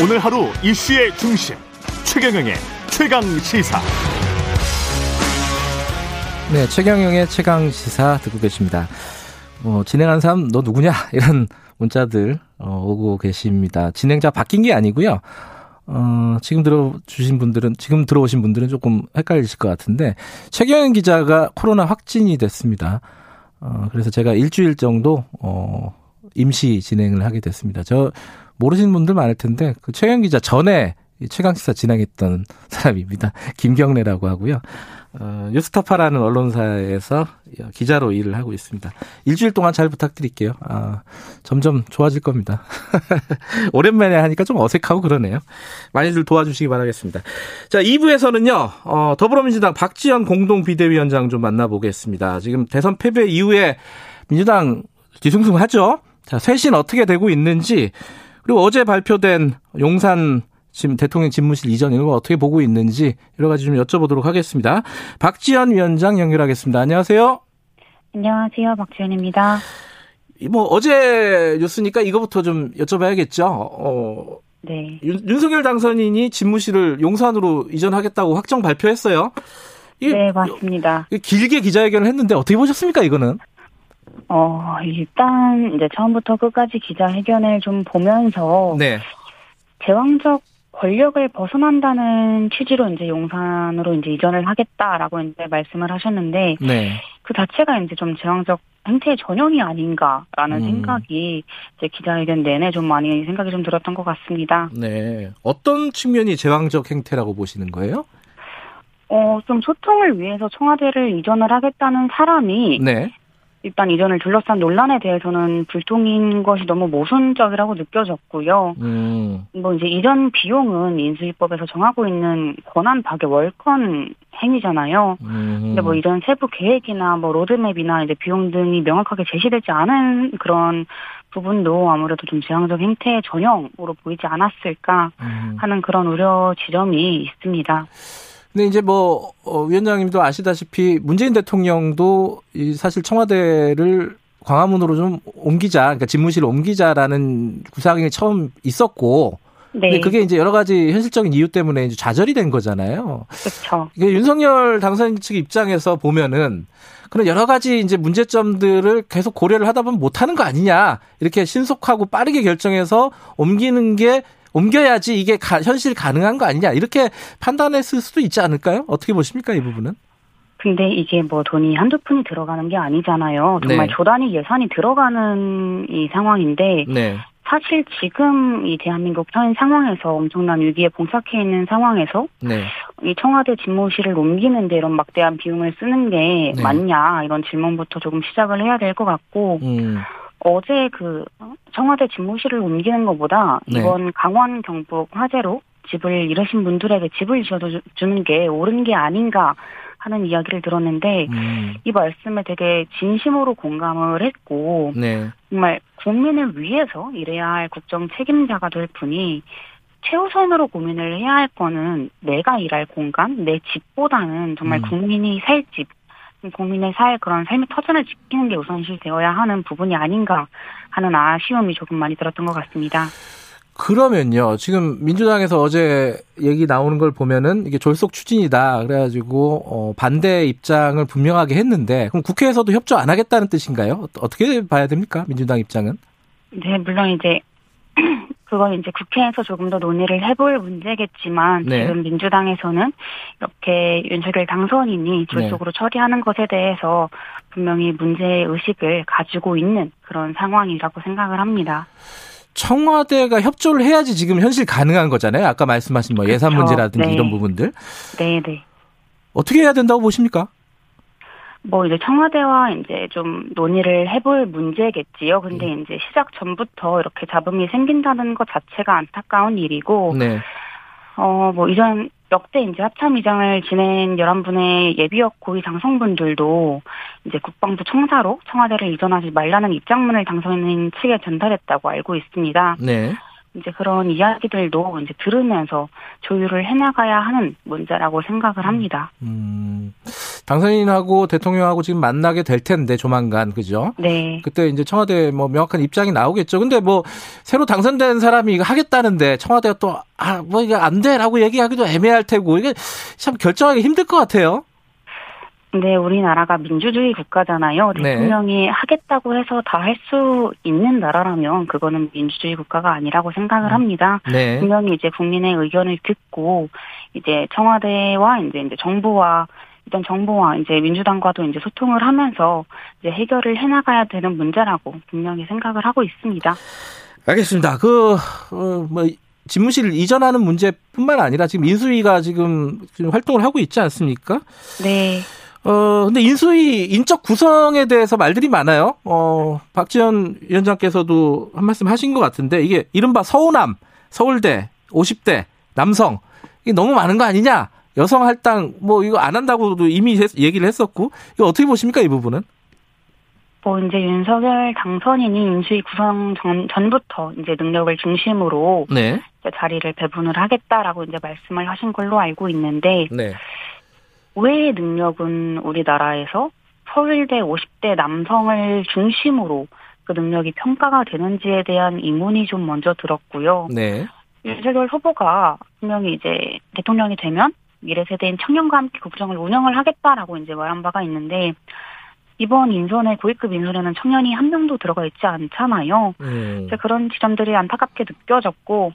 오늘 하루 이슈의 중심 최경영의 최강 시사. 네, 최경영의 최강 시사 듣고 계십니다. 뭐 진행하는 사람 너 누구냐 이런 문자들 어, 오고 계십니다. 진행자 바뀐 게 아니고요. 어, 지금 들어주신 분들은, 지금 들어오신 분들은 조금 헷갈리실 것 같은데, 최경영 기자가 코로나 확진이 됐습니다. 어, 그래서 제가 일주일 정도, 어, 임시 진행을 하게 됐습니다. 저, 모르시는 분들 많을 텐데, 그 최경영 기자 전에 최강시사 진행했던 사람입니다. 김경래라고 하고요. 어, 뉴스타파라는 언론사에서 기자로 일을 하고 있습니다. 일주일 동안 잘 부탁드릴게요. 아, 점점 좋아질 겁니다. 오랜만에 하니까 좀 어색하고 그러네요. 많이들 도와주시기 바라겠습니다. 자, 2부에서는요, 어, 더불어민주당 박지원 공동 비대위원장 좀 만나보겠습니다. 지금 대선 패배 이후에 민주당 뒤숭숭하죠? 자, 쇄신 어떻게 되고 있는지, 그리고 어제 발표된 용산 지금 대통령 집무실 이전 이걸 어떻게 보고 있는지 여러 가지 좀 여쭤보도록 하겠습니다. 박지원 위원장 연결하겠습니다. 안녕하세요. 안녕하세요. 박지원입니다. 뭐 어제 뉴스니까 이거부터 좀 여쭤봐야겠죠. 어, 네. 윤, 윤석열 당선인이 집무실을 용산으로 이전하겠다고 확정 발표했어요. 네, 맞습니다. 길게 기자회견을 했는데 어떻게 보셨습니까, 이거는? 어, 일단 이제 처음부터 끝까지 기자회견을 좀 보면서 네. 제왕적 권력을 벗어난다는 취지로 이제 용산으로 이제 이전을 하겠다라고 이제 말씀을 하셨는데 네. 그 자체가 이제 좀 제왕적 행태의 전형이 아닌가라는 음. 생각이 이제 기자회견 내내 좀 많이 생각이 좀 들었던 것 같습니다. 네. 어떤 측면이 제왕적 행태라고 보시는 거예요? 어, 좀 소통을 위해서 청와대를 이전을 하겠다는 사람이 네. 일단 이전을 둘러싼 논란에 대해서는 불통인 것이 너무 모순적이라고 느껴졌고요. 음. 뭐 이제 이전 비용은 인수위법에서 정하고 있는 권한 박의 월권 행위잖아요. 음. 근데 뭐 이런 세부 계획이나 뭐 로드맵이나 이제 비용 등이 명확하게 제시되지 않은 그런 부분도 아무래도 좀 지향적 행태의 전형으로 보이지 않았을까 음. 하는 그런 우려 지점이 있습니다. 근데 이제 뭐 어, 위원장님도 아시다시피 문재인 대통령도 이 사실 청와대를 광화문으로 좀 옮기자, 그러니까 집무실을 옮기자라는 구상이 처음 있었고, 네. 근데 그게 이제 여러 가지 현실적인 이유 때문에 이제 좌절이 된 거잖아요. 그렇죠. 이게 윤석열 당선인 측 입장에서 보면은 그런 여러 가지 이제 문제점들을 계속 고려를 하다 보면 못하는 거 아니냐 이렇게 신속하고 빠르게 결정해서 옮기는 게 옮겨야지 이게 가, 현실 가능한 거 아니냐 이렇게 판단했을 수도 있지 않을까요? 어떻게 보십니까 이 부분은? 근데 이게 뭐 돈이 한두 푼이 들어가는 게 아니잖아요. 정말 네. 조단위 예산이 들어가는 이 상황인데 네. 사실 지금 이 대한민국 현 상황에서 엄청난 위기에 봉착해 있는 상황에서 네. 이 청와대 집무실을 옮기는데 이런 막대한 비용을 쓰는 게 네. 맞냐 이런 질문부터 조금 시작을 해야 될 것 같고 음. 어제 그 청와대 집무실을 옮기는 것보다 네. 이번 강원 경북 화재로 집을 잃으신 분들에게 집을 지어주는 게 옳은 게 아닌가 하는 이야기를 들었는데 음. 이 말씀에 되게 진심으로 공감을 했고 네. 정말 국민을 위해서 일해야 할 국정 책임자가 될 분이 최우선으로 고민을 해야 할 거는 내가 일할 공간, 내 집보다는 정말 음. 국민이 살 집, 국민의 살 그런 삶의 터전을 지키는 게 우선시 되어야 하는 부분이 아닌가 하는 아쉬움이 조금 많이 들었던 것 같습니다. 그러면요. 지금 민주당에서 어제 얘기 나오는 걸 보면은 이게 졸속 추진이다. 그래가지고 어, 반대 입장을 분명하게 했는데 그럼 국회에서도 협조 안 하겠다는 뜻인가요? 어떻게 봐야 됩니까? 민주당 입장은? 네, 물론 이제 그건 이제 국회에서 조금 더 논의를 해볼 문제겠지만 네. 지금 민주당에서는 이렇게 윤석열 당선인이 졸속으로 네. 처리하는 것에 대해서 분명히 문제 의식을 가지고 있는 그런 상황이라고 생각을 합니다. 청와대가 협조를 해야지 지금 현실 가능한 거잖아요. 아까 말씀하신 뭐 예산 그렇죠. 문제라든지 네. 이런 부분들. 네, 네. 어떻게 해야 된다고 보십니까? 뭐 이제 청와대와 이제 좀 논의를 해볼 문제겠지요. 근데 네. 이제 시작 전부터 이렇게 잡음이 생긴다는 것 자체가 안타까운 일이고, 네. 어 뭐 이전 역대 이제 합참의장을 지낸 11분의 예비역 고위 장성분들도 이제 국방부 청사로 청와대를 이전하지 말라는 입장문을 당선인 측에 전달했다고 알고 있습니다. 네. 이제 그런 이야기들도 이제 들으면서 조율을 해나가야 하는 문제라고 생각을 합니다. 음, 당선인하고 대통령하고 지금 만나게 될 텐데 조만간 그죠? 네. 그때 이제 청와대 뭐 명확한 입장이 나오겠죠. 근데 뭐 새로 당선된 사람이 이거 하겠다는데 청와대가 또 아 뭐 이거 안 돼라고 얘기하기도 애매할 테고 이게 참 결정하기 힘들 것 같아요. 네, 우리나라가 민주주의 국가잖아요. 네. 대통령이 네. 하겠다고 해서 다 할 수 있는 나라라면 그거는 민주주의 국가가 아니라고 생각을 합니다. 네. 분명히 이제 국민의 의견을 듣고 이제 청와대와 이제 이제 정부와 일단 정부와 이제 민주당과도 이제 소통을 하면서 이제 해결을 해나가야 되는 문제라고 분명히 생각을 하고 있습니다. 알겠습니다. 그, 어, 뭐, 집무실 이전하는 문제뿐만 아니라 지금 인수위가 지금, 지금 활동을 하고 있지 않습니까? 네. 어, 근데 인수위 인적 구성에 대해서 말들이 많아요. 어, 박지원 위원장께서도 한 말씀 하신 것 같은데 이게 이른바 서우남, 서울대, 50대, 남성 이게 너무 많은 거 아니냐? 여성 할당 뭐 이거 안 한다고도 이미 얘기를 했었고 이거 어떻게 보십니까 이 부분은? 뭐 이제 윤석열 당선인이 인수위 구성 전, 전부터 이제 능력을 중심으로 네. 자리를 배분을 하겠다라고 이제 말씀을 하신 걸로 알고 있는데 네. 왜 능력은 우리나라에서 서울대 50대 남성을 중심으로 그 능력이 평가가 되는지에 대한 의문이 좀 먼저 들었고요. 네. 윤석열 후보가 분명히 이제 대통령이 되면 미래 세대인 청년과 함께 국정을 운영을 하겠다라고 이제 말한 바가 있는데 이번 인선에 고위급 인선에는 청년이 한 명도 들어가 있지 않잖아요. 음. 그런 지점들이 안타깝게 느껴졌고,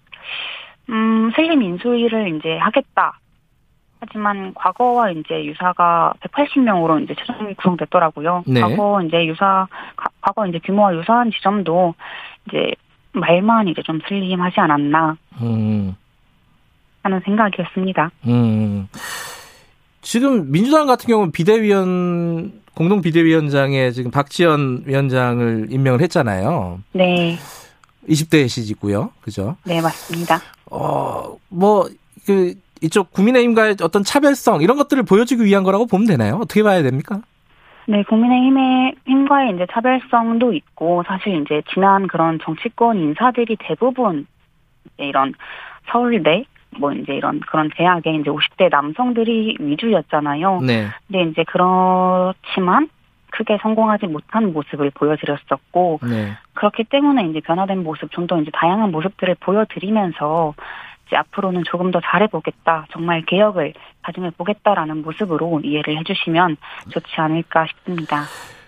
음, 슬림 인수위를 이제 하겠다. 하지만 과거와 이제 유사가 180명으로 이제 최종이 구성됐더라고요. 네. 과거 이제 유사, 과거 이제 규모와 유사한 지점도 이제 말만 이제 좀 슬림하지 않았나 음. 하는 생각이었습니다. 음. 지금 민주당 같은 경우는 비대위원 공동 비대위원장에 지금 박지원 위원장을 임명을 했잖아요. 네. 20대 시지고요. 그죠? 네, 맞습니다. 어, 뭐, 그, 이쪽 국민의힘과의 어떤 차별성 이런 것들을 보여주기 위한 거라고 보면 되나요? 어떻게 봐야 됩니까? 네, 국민의힘의 힘과의 이제 차별성도 있고 사실 이제 지난 그런 정치권 인사들이 대부분 이런 서울대 뭐 이제 이런 그런 대학의 이제 50대 남성들이 위주였잖아요. 네. 근데 이제 그렇지만 크게 성공하지 못한 모습을 보여드렸었고 네. 그렇기 때문에 이제 변화된 모습 좀 더 이제 다양한 모습들을 보여드리면서 이제 앞으로는 조금 더 잘해보겠다, 정말 개혁을 가정해보겠다라는 모습으로 이해를 해주시면 좋지 않을까 싶습니다.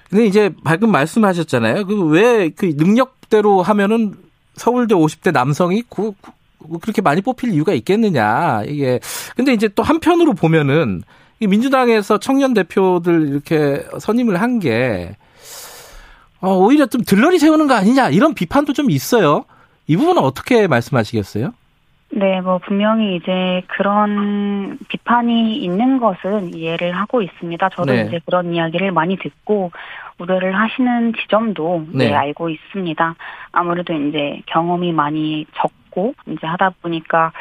근데 이제 방금 말씀하셨잖아요. 그 왜 그 능력대로 하면은 서울대 50대 남성이 그, 그, 그렇게 많이 뽑힐 이유가 있겠느냐. 이게. 근데 이제 또 한편으로 보면은 민주당에서 청년 대표들 이렇게 선임을 한 게, 어, 오히려 좀 들러리 세우는 거 아니냐. 이런 비판도 좀 있어요. 이 부분은 어떻게 말씀하시겠어요? 네, 뭐 분명히 이제 그런 비판이 있는 것은 이해를 하고 있습니다. 저도 네. 이제 그런 이야기를 많이 듣고 우려를 하시는 지점도 네. 네, 알고 있습니다. 아무래도 이제 경험이 많이 적고 이제 하다 보니까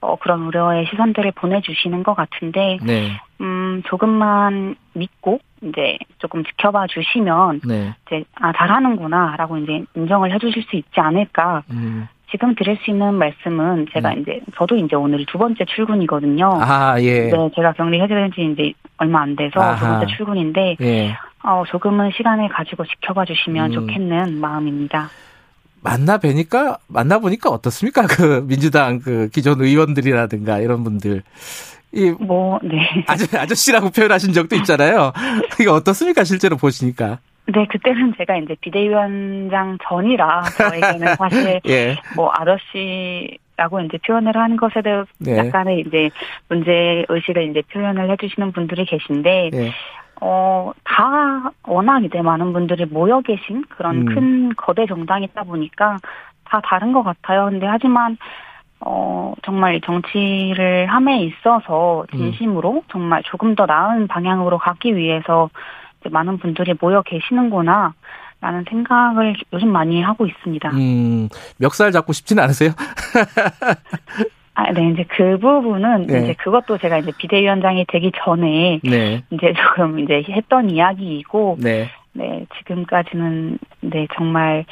어 그런 우려의 시선들을 보내주시는 것 같은데 네. 음 조금만 믿고 이제 조금 지켜봐 주시면 네. 이제 아 잘하는구나라고 이제 인정을 해주실 수 있지 않을까. 음. 지금 드릴 수 있는 말씀은 제가 음. 이제 저도 이제 오늘 두 번째 출근이거든요. 아 예. 네, 제가 격리 해제된 지 이제 얼마 안 돼서 아하. 두 번째 출근인데 예. 어 조금은 시간을 가지고 지켜봐 주시면 음. 좋겠는 마음입니다. 만나 뵈니까 만나 보니까 어떻습니까? 그 민주당 그 기존 의원들이라든가 이런 분들. 이 뭐, 네. 아저, 아저씨라고 표현하신 적도 있잖아요. 이게 어떻습니까? 실제로 보시니까. 네, 그때는 제가 이제 비대위원장 전이라 저에게는 사실 예. 뭐 아저씨 라고 이제 표현을 하는 것에 대해 네. 약간의 이제 문제 의식을 이제 표현을 해주시는 분들이 계신데 네. 어, 다 워낙 이제 많은 분들이 모여 계신 그런 음. 큰 거대 정당이다 보니까 다 다른 것 같아요. 근데 하지만 어, 정말 정치를 함에 있어서 음. 진심으로 음. 정말 조금 더 나은 방향으로 가기 위해서 많은 분들이 모여 계시는구나. 라는 생각을 요즘 많이 하고 있습니다. 음, 멱살 잡고 싶지는 않으세요? 아, 네, 이제 그 부분은 네. 이제 그것도 제가 이제 비대위원장이 되기 전에 네. 이제 조금 이제 했던 이야기이고, 네, 네 지금까지는 네 정말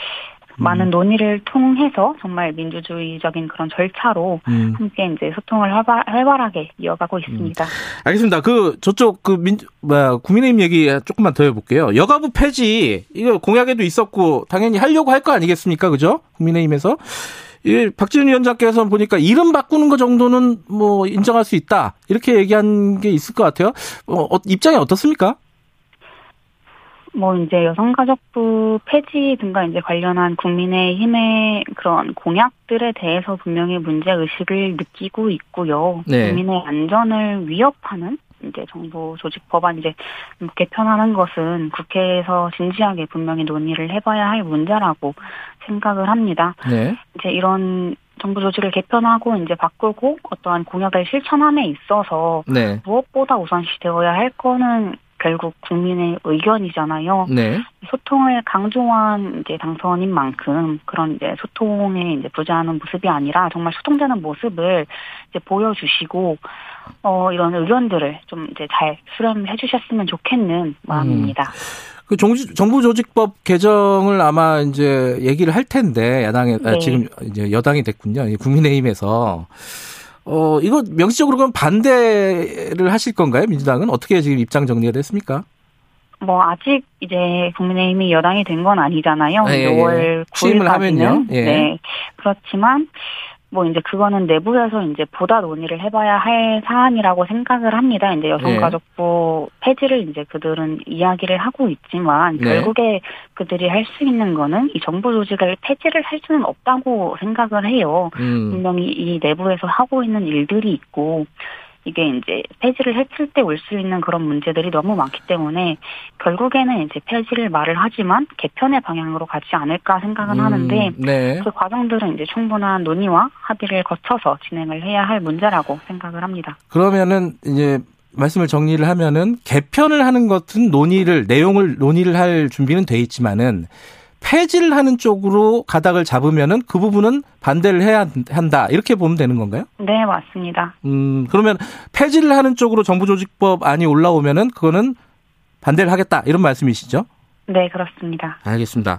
많은 논의를 통해서 정말 민주주의적인 그런 절차로 음. 함께 이제 소통을 활발, 활발하게 이어가고 있습니다. 음. 알겠습니다. 그 저쪽 그 민, 뭐야 국민의힘 얘기 조금만 더 해볼게요. 여가부 폐지 이거 공약에도 있었고 당연히 하려고 할 거 아니겠습니까, 그죠? 국민의힘에서 예, 박지원 위원장께서 보니까 이름 바꾸는 것 정도는 뭐 인정할 수 있다 이렇게 얘기한 게 있을 것 같아요. 어, 어 입장이 어떻습니까? 뭐 이제 여성가족부 폐지 등과 이제 관련한 국민의힘의 그런 공약들에 대해서 분명히 문제 의식을 느끼고 있고요. 네. 국민의 안전을 위협하는 이제 정부 조직 법안 이제 개편하는 것은 국회에서 진지하게 분명히 논의를 해봐야 할 문제라고 생각을 합니다. 네. 이제 이런 정부 조직을 개편하고 이제 바꾸고 어떠한 공약을 실천함에 있어서 네. 무엇보다 우선시 되어야 할 거는 결국 국민의 의견이잖아요. 네. 소통을 강조한 이제 당선인 만큼 그런 이제 소통에 이제 부재하는 모습이 아니라 정말 소통되는 모습을 이제 보여주시고 어 이런 의견들을 좀 이제 잘 수렴해 주셨으면 좋겠는 마음입니다. 음. 그 정부 조직법 개정을 아마 이제 얘기를 할 텐데 야당에 아, 네. 지금 이제 여당이 됐군요. 국민의힘에서 어, 이거 명시적으로 그럼 반대를 하실 건가요? 민주당은 어떻게 지금 입장 정리가 됐습니까? 뭐 아직 이제 국민의힘이 여당이 된 건 아니잖아요. 네, 6월 9일까지는 하면요. 예. 네. 그렇지만 뭐 이제 그거는 내부에서 이제 보다 논의를 해봐야 할 사안이라고 생각을 합니다. 이제 여성가족부 네. 폐지를 이제 그들은 이야기를 하고 있지만 네. 결국에 그들이 할 수 있는 거는 이 정부 조직을 폐지를 할 수는 없다고 생각을 해요. 음. 분명히 이 내부에서 하고 있는 일들이 있고 이게 이제 폐지를 했을 때 올 수 있는 그런 문제들이 너무 많기 때문에 결국에는 이제 폐지를 말을 하지만 개편의 방향으로 가지 않을까 생각은 음, 하는데 네. 그 과정들은 이제 충분한 논의와 합의를 거쳐서 진행을 해야 할 문제라고 생각을 합니다. 그러면은 이제 말씀을 정리를 하면은 개편을 하는 것은 논의를 내용을 논의를 할 준비는 돼 있지만은 폐지를 하는 쪽으로 가닥을 잡으면은 그 부분은 반대를 해야 한다. 이렇게 보면 되는 건가요? 네, 맞습니다. 음, 그러면 폐지를 하는 쪽으로 정부조직법 안이 올라오면은 그거는 반대를 하겠다. 이런 말씀이시죠? 네, 그렇습니다. 알겠습니다.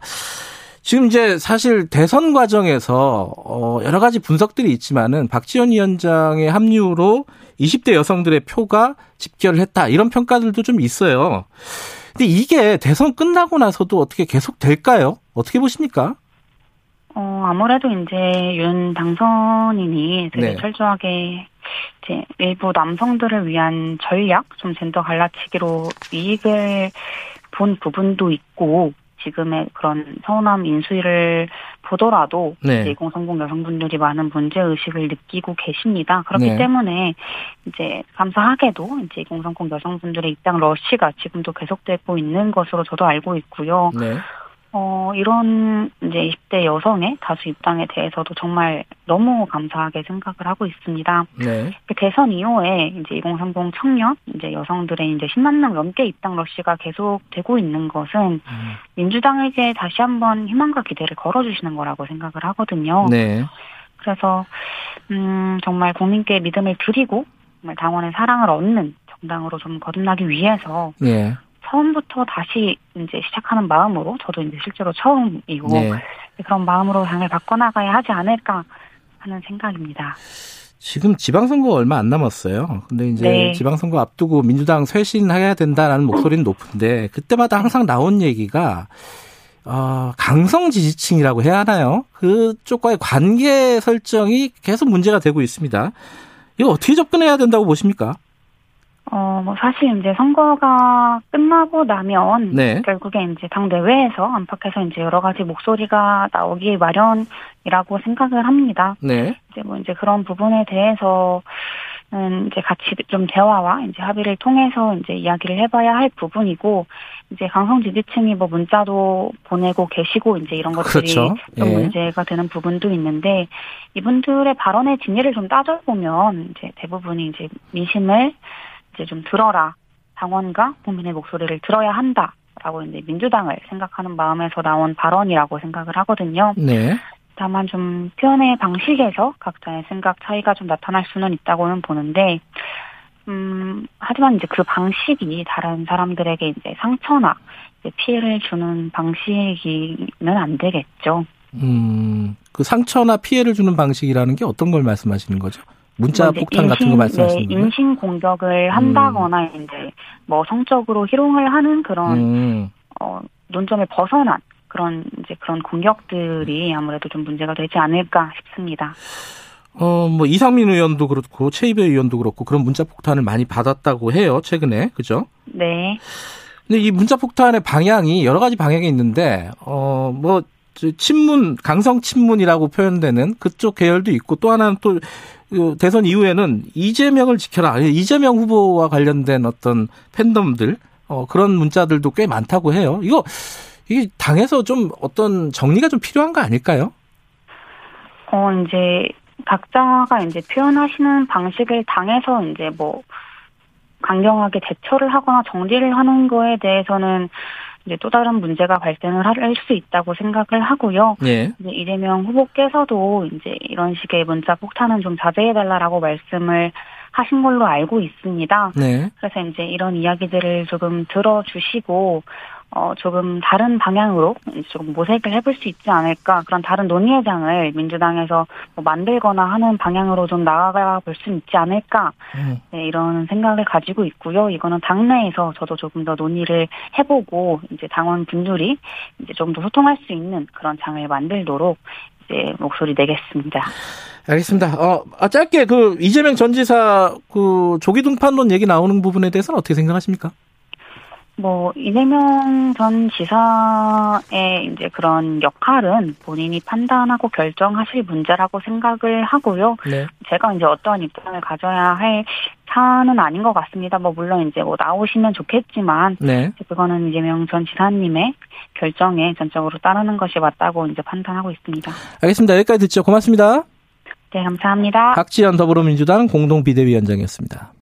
지금 이제 사실 대선 과정에서 어 여러 가지 분석들이 있지만은 박지원 위원장의 합류로 20대 여성들의 표가 집결을 했다. 이런 평가들도 좀 있어요. 근데 이게 대선 끝나고 나서도 어떻게 계속 될까요? 어떻게 보십니까? 어, 아무래도 이제 윤 당선인이 되게 네. 철저하게 이제 일부 남성들을 위한 전략, 좀 젠더 갈라치기로 이익을 본 부분도 있고, 지금의 그런 서운함 인수위를 보더라도 네. 이제 공성공 여성분들이 많은 문제 의식을 느끼고 계십니다. 그렇기 네. 때문에 이제 감사하게도 이제 공성공 여성분들의 입당 러시가 지금도 계속되고 있는 것으로 저도 알고 있고요. 네. 어, 이런 이제 20대 여성의 다수 입당에 대해서도 정말 너무 감사하게 생각을 하고 있습니다. 네. 그 대선 이후에 이제 2030 청년, 이제 여성들의 이제 10만 명 넘게 입당 러시가 계속되고 있는 것은 음. 민주당에게 다시 한번 희망과 기대를 걸어주시는 거라고 생각을 하거든요. 네. 그래서, 음, 정말 국민께 믿음을 드리고, 정말 당원의 사랑을 얻는 정당으로 좀 거듭나기 위해서 네. 처음부터 다시 이제 시작하는 마음으로 저도 이제 실제로 처음이고 네. 그런 마음으로 당을 바꿔나가야 하지 않을까 하는 생각입니다. 지금 지방선거 얼마 안 남았어요. 근데 이제 네. 지방선거 앞두고 민주당 쇄신해야 된다라는 목소리는 높은데 그때마다 항상 나온 얘기가 어, 강성 지지층이라고 해야 하나요? 그쪽과의 관계 설정이 계속 문제가 되고 있습니다. 이거 어떻게 접근해야 된다고 보십니까? 어, 뭐, 사실 이제 선거가 끝나고 나면, 네. 결국에 이제 당 내외에서 안팎에서 이제 여러 가지 목소리가 나오기 마련이라고 생각을 합니다. 네. 이제 뭐 이제 그런 부분에 대해서, 는 이제 같이 좀 대화와 이제 합의를 통해서 이제 이야기를 해봐야 할 부분이고 이제 강성 지지층이 뭐 문자도 보내고 계시고 이제 이런 것들이 그렇죠. 좀 예. 문제가 되는 부분도 있는데 이분들의 발언의 진위를 좀 따져보면 이제 대부분이 이제 민심을 이제 좀 들어라. 당원과 국민의 목소리를 들어야 한다. 라고 이제 민주당을 생각하는 마음에서 나온 발언이라고 생각을 하거든요. 네. 다만 좀 표현의 방식에서 각자의 생각 차이가 좀 나타날 수는 있다고는 보는데, 음, 하지만 이제 그 방식이 다른 사람들에게 이제 상처나 이제 피해를 주는 방식이면 안 되겠죠. 음, 그 상처나 피해를 주는 방식이라는 게 어떤 걸 말씀하시는 거죠? 문자 폭탄 인신, 같은 거 말씀하시는? 네, 인신 공격을 한다거나 음. 이제 뭐 성적으로 희롱을 하는 그런 음. 어, 논점을 벗어난 그런 이제 그런 공격들이 아무래도 좀 문제가 되지 않을까 싶습니다. 어, 뭐 이상민 의원도 그렇고 최이배 의원도 그렇고 그런 문자 폭탄을 많이 받았다고 해요 최근에 그죠? 네. 근데 이 문자 폭탄의 방향이 여러 가지 방향이 있는데 어뭐 친문 강성 친문이라고 표현되는 그쪽 계열도 있고 또 하나는 또 대선 이후에는 이재명을 지켜라 이재명 후보와 관련된 어떤 팬덤들 어, 그런 문자들도 꽤 많다고 해요. 이거 이게 당에서 좀 어떤 정리가 좀 필요한 거 아닐까요? 어 이제 각자가 이제 표현하시는 방식을 당에서 이제 뭐 강경하게 대처를 하거나 정리를 하는 거에 대해서는 이제 또 다른 문제가 발생을 할 수 있다고 생각을 하고요. 예. 이제 이재명 후보께서도 이제 이런 식의 문자 폭탄은 좀 자제해달라라고 말씀을 하신 걸로 알고 있습니다. 네. 그래서 이제 이런 이야기들을 조금 들어주시고 어, 조금 다른 방향으로 조금 모색을 해볼 수 있지 않을까 그런 다른 논의의 장을 민주당에서 뭐 만들거나 하는 방향으로 좀 나아가 볼 수 있지 않을까 음. 네, 이런 생각을 가지고 있고요. 이거는 당내에서 저도 조금 더 논의를 해보고 이제 당원 분들이 이제 좀 더 소통할 수 있는 그런 장을 만들도록 이제 목소리 내겠습니다. 알겠습니다. 어, 아, 짧게 그 이재명 전 지사 그 조기 등판론 얘기 나오는 부분에 대해서는 어떻게 생각하십니까? 뭐 이재명 전 지사의 이제 그런 역할은 본인이 판단하고 결정하실 문제라고 생각을 하고요. 네. 제가 이제 어떠한 입장을 가져야 할 사안은 아닌 것 같습니다. 뭐 물론 이제 뭐 나오시면 좋겠지만 네. 그거는 이재명 전 지사님의 결정에 전적으로 따르는 것이 맞다고 이제 판단하고 있습니다. 알겠습니다. 여기까지 듣죠. 고맙습니다. 네, 감사합니다. 박지연 더불어민주당 공동 비대위원장이었습니다.